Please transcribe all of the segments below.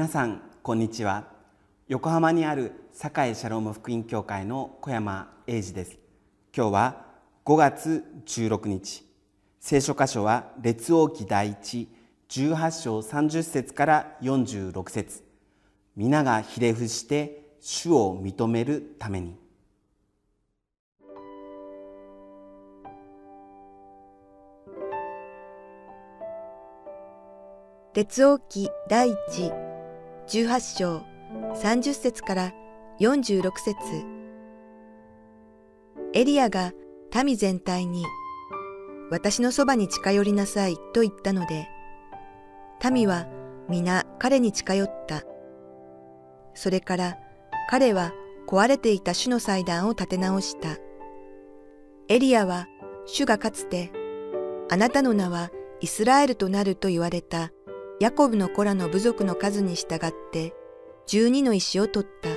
皆さんこんにちは。横浜にある堺シャローム福音教会の小山英二です。今日は5月16日。聖書箇所は列王記第一18章30節から46節。皆がひれ伏して主を認めるために。列王記第一18章30節から46節。エリアが民全体に私のそばに近寄りなさいと言ったので民は皆彼に近寄った。それから彼は壊れていた主の祭壇を立て直した。エリアは主がかつてあなたの名はイスラエルとなると言われた。ヤコブの子らの部族の数に従って十二の石を取った。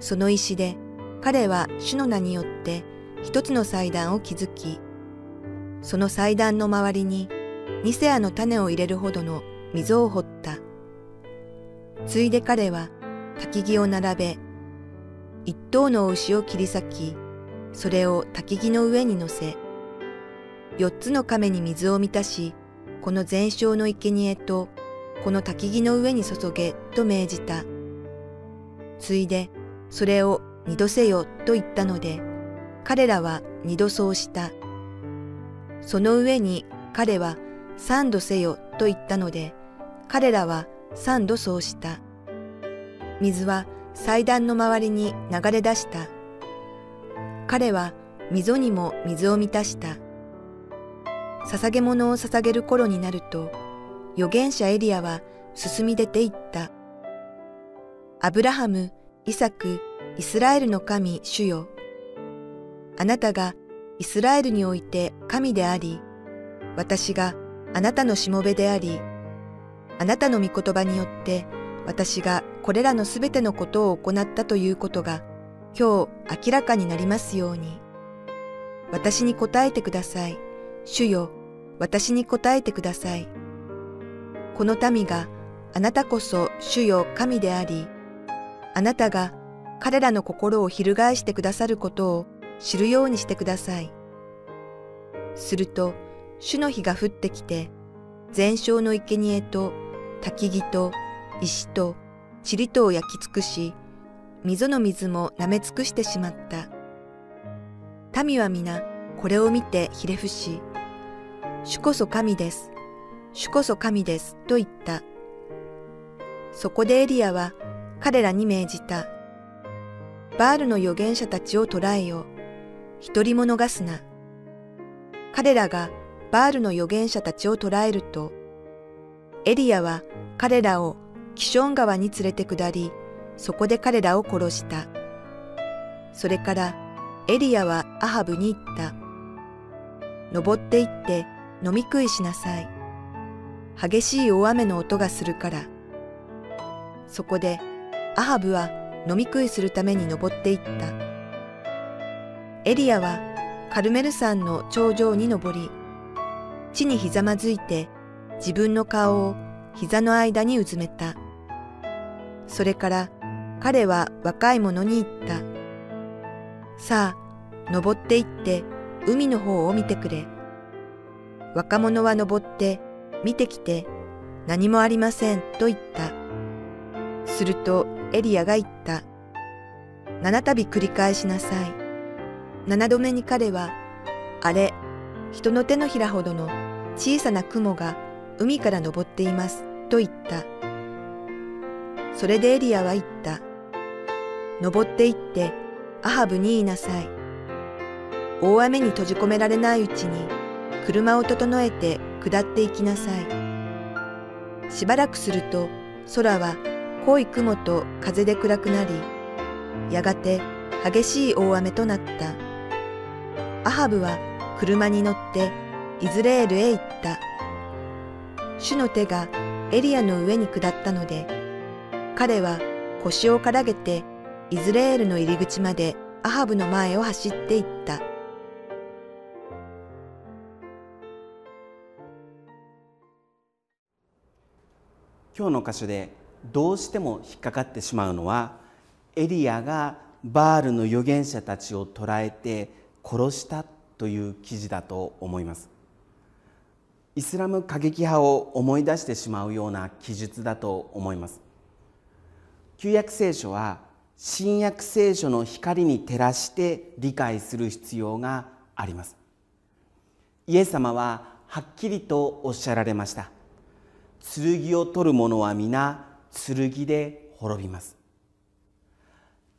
その石で彼は主の名によって一つの祭壇を築き、その祭壇の周りにニセアの種を入れるほどの溝を掘った。ついで彼は焚き木を並べ、一頭の牛を切り裂き、それを焚き木の上に乗せ、四つの亀に水を満たし、この全焼の生贄とこの焚き木の上に注げと命じた。ついでそれを二度せよと言ったので彼らは二度そうした。その上に彼は三度せよと言ったので彼らは三度そうした。水は祭壇の周りに流れ出した。彼は溝にも水を満たした。捧げ物を捧げる頃になると、預言者エリアは進み出て行った。アブラハム、イサク、イスラエルの神、主よ。あなたがイスラエルにおいて神であり、私があなたのしもべであり、あなたの御言葉によって私がこれらのすべてのことを行ったということが今日明らかになりますように。私に答えてください。主よ、私に答えてください。この民があなたこそ主よ神であり、あなたが彼らの心を翻してくださることを知るようにしてください。すると、主の日が降ってきて、全焼の生贄と焚木と石と塵とを焼き尽くし、溝の水も舐め尽くしてしまった。民は皆これを見てひれ伏し、主こそ神です。主こそ神です。と言った。そこでエリアは彼らに命じた。バールの預言者たちを捕らえよ。一人も逃すな。彼らがバールの預言者たちを捕らえると、エリアは彼らをキション川に連れて下り、そこで彼らを殺した。それからエリアはアハブに言った。登って行って飲み食いしなさい。激しい大雨の音がするから。そこでアハブは飲み食いするために登っていった。エリアはカルメル山の頂上に登り、地にひざまずいて自分の顔を膝の間にうずめた。それから彼は若い者に言った。さあ、登って行って海の方を見てくれ。若者は登って見てきて何もありませんと言った。するとエリアが言った。七度繰り返しなさい。七度目に彼は、あれ、人の手のひらほどの小さな雲が海から登っていますと言った。それでエリアは言った。登って行ってアハブに言いなさい。大雨に閉じ込められないうちに車を整えて下っていきなさい。しばらくすると空は濃い雲と風で暗くなり、やがて激しい大雨となった。アハブは車に乗ってイズレールへ行った。主の手がエリアの上に下ったので、彼は腰をからげてイズレールの入り口までアハブの前を走っていった。今日の箇所でどうしても引っかかってしまうのはエリアがバールの預言者たちを捕らえて殺したという記事だと思います。イスラム過激派を思い出してしまうような記述だと思います。旧約聖書は新約聖書の光に照らして理解する必要があります。イエス様ははっきりとおっしゃられました。剣を取る者は皆剣で滅びます。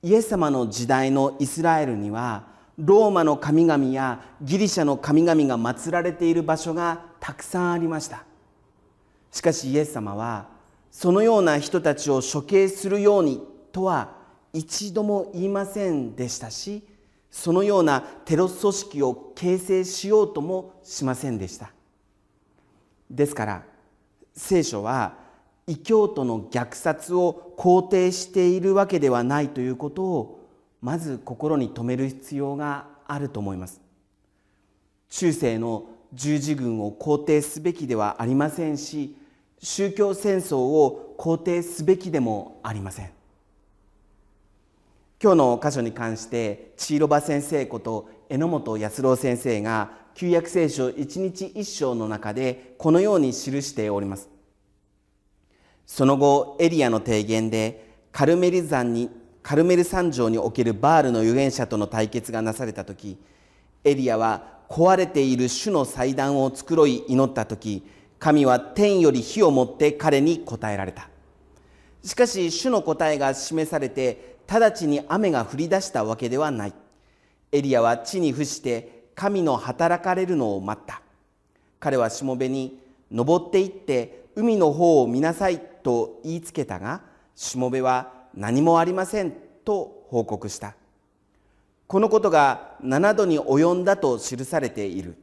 イエス様の時代のイスラエルにはローマの神々やギリシャの神々が祀られている場所がたくさんありました。しかしイエス様はそのような人たちを処刑するようにとは一度も言いませんでしたしそのようなテロ組織を形成しようともしませんでした。ですから聖書は異教徒の虐殺を肯定しているわけではないということをまず心に留める必要があると思います。中世の十字軍を肯定すべきではありませんし宗教戦争を肯定すべきでもありません。今日の箇所に関して千尋場先生こと榎本康郎先生が旧約聖書一日一章の中でこのように記しております。その後エリアの提言でカルメル山にカルメル山上におけるバールの預言者との対決がなされた時エリアは壊れている主の祭壇を繕い祈った時神は天より火を持って彼に答えられた。しかし主の答えが示されて直ちに雨が降り出したわけではない。エリアは地に伏して神の働かれるのを待った。彼はしもべに登って行って海の方を見なさいと言いつけたがしもべは何もありませんと報告した。このことが7度に及んだと記されている。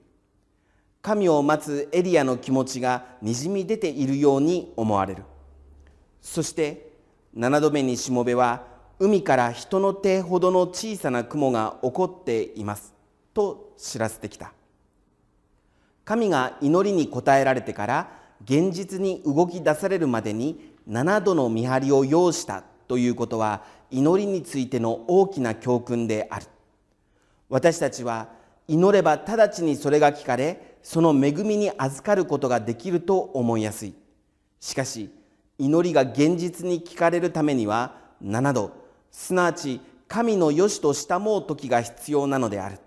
神を待つエリアの気持ちがにじみ出ているように思われる。そして7度目にしもべは海から人の手ほどの小さな雲が起こっています。と知らせてきた。神が祈りに応えられてから現実に動き出されるまでに7度の見張りを要したということは祈りについての大きな教訓である。私たちは祈れば直ちにそれが聞かれその恵みに預かることができると思いやすい。しかし祈りが現実に聞かれるためには7度すなわち神の良しとしたもう時が必要なのである。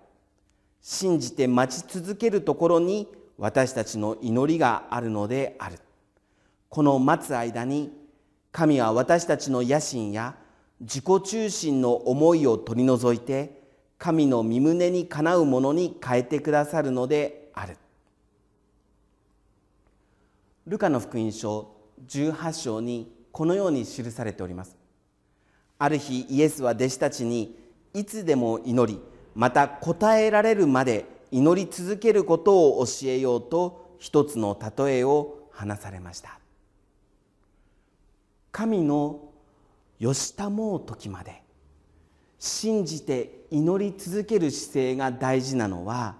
信じて待ち続けるところに私たちの祈りがあるのである。この待つ間に神は私たちの野心や自己中心の思いを取り除いて神の身胸にかなうものに変えてくださるのである。ルカの福音書18章にこのように記されております。ある日イエスは弟子たちにいつでも祈りまた答えられるまで祈り続けることを教えようと一つの例えを話されました。神のよしたもう時まで信じて祈り続ける姿勢が大事なのは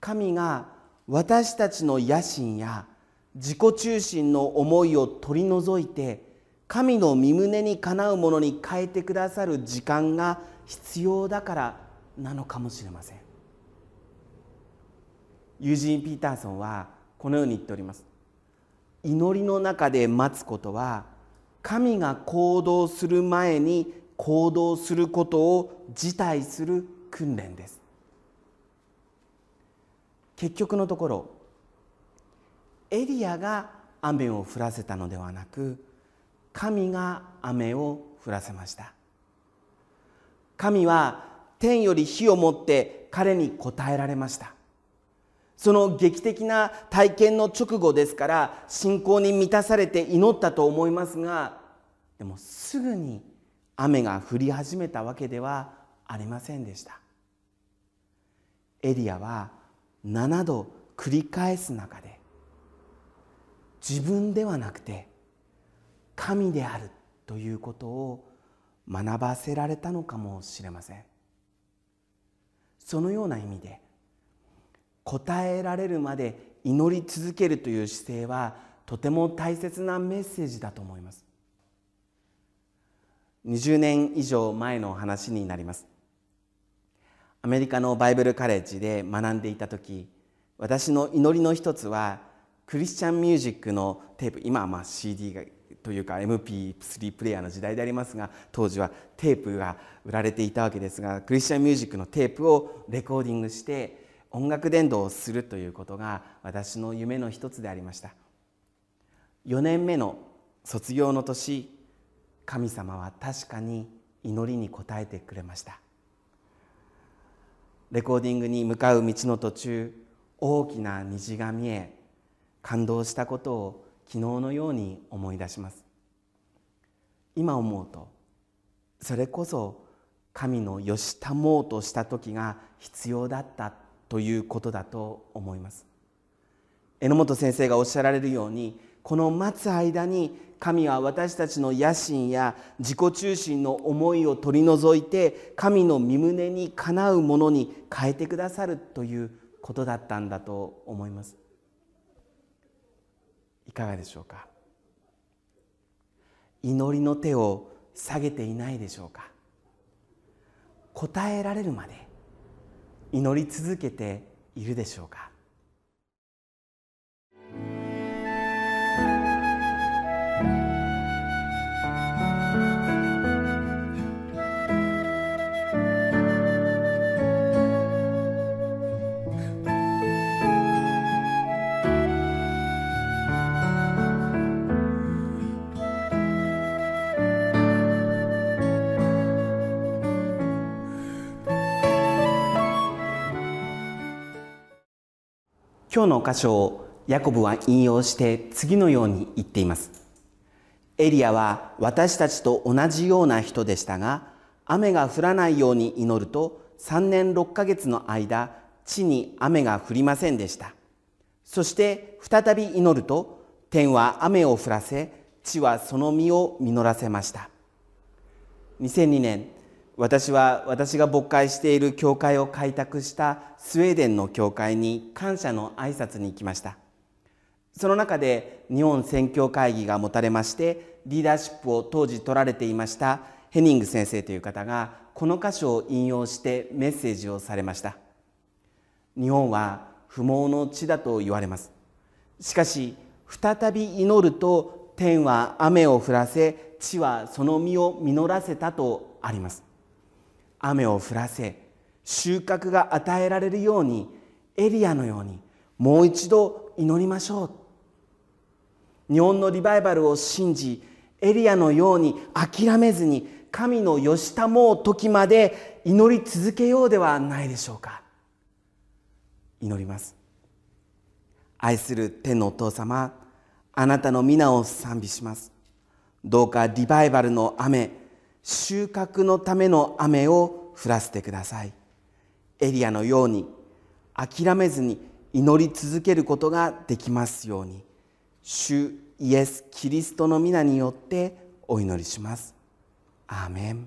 神が私たちの野心や自己中心の思いを取り除いて神の身胸にかなうものに変えてくださる時間が必要だからなのかもしれません。ユージン・ピーターソンはこのように言っております。祈りの中で待つことは神が行動する前に行動することを辞退する訓練です。結局のところエリアが雨を降らせたのではなく神が雨を降らせました。神は天より火を持って彼に答えられました。その劇的な体験の直後ですから信仰に満たされて祈ったと思いますがでもすぐに雨が降り始めたわけではありませんでした。エリアは7度繰り返す中で自分ではなくて神であるということを学ばせられたのかもしれません。そのような意味で答えられるまで祈り続けるという姿勢はとても大切なメッセージだと思います。20年以上前の話になります。アメリカのバイブルカレッジで学んでいた時私の祈りの一つはクリスチャンミュージックのテープ今はまあ CD がというか MP3 プレーヤーの時代でありますが当時はテープが売られていたわけですがクリスチャンミュージックのテープをレコーディングして音楽伝道をするということが私の夢の一つでありました。4年目の卒業の年神様は確かに祈りに応えてくれました。レコーディングに向かう道の途中大きな虹が見え感動したことを昨日のように思い出します。今思うとそれこそ神のよしたもうとした時が必要だったということだと思います。榎本先生がおっしゃられるようにこの待つ間に神は私たちの野心や自己中心の思いを取り除いて神の身胸にかなうものに変えてくださるということだったんだと思います。いかがでしょうか？祈りの手を下げていないでしょうか？答えられるまで祈り続けているでしょうか？今日の箇所をヤコブは引用して次のように言っています。エリアは私たちと同じような人でしたが雨が降らないように祈ると3年6ヶ月の間地に雨が降りませんでした。そして再び祈ると天は雨を降らせ地はその実を実らせました。2002年私は私が牧会している教会を開拓したスウェーデンの教会に感謝の挨拶に行きました。その中で日本宣教会議が持たれましてリーダーシップを当時取られていましたヘニング先生という方がこの箇所を引用してメッセージをされました。日本は不毛の地だと言われます。しかし再び祈ると天は雨を降らせ地はその実を実らせたとあります。雨を降らせ収穫が与えられるようにエリアのようにもう一度祈りましょう。日本のリバイバルを信じエリアのように諦めずに神のよしたもう時まで祈り続けようではないでしょうか。祈ります。愛する天のお父様あなたの皆を賛美します。どうかリバイバルの雨収穫のための雨を降らせてください。エリアのように諦めずに祈り続けることができますように。主イエス・キリストの皆によってお祈りします。アーメン。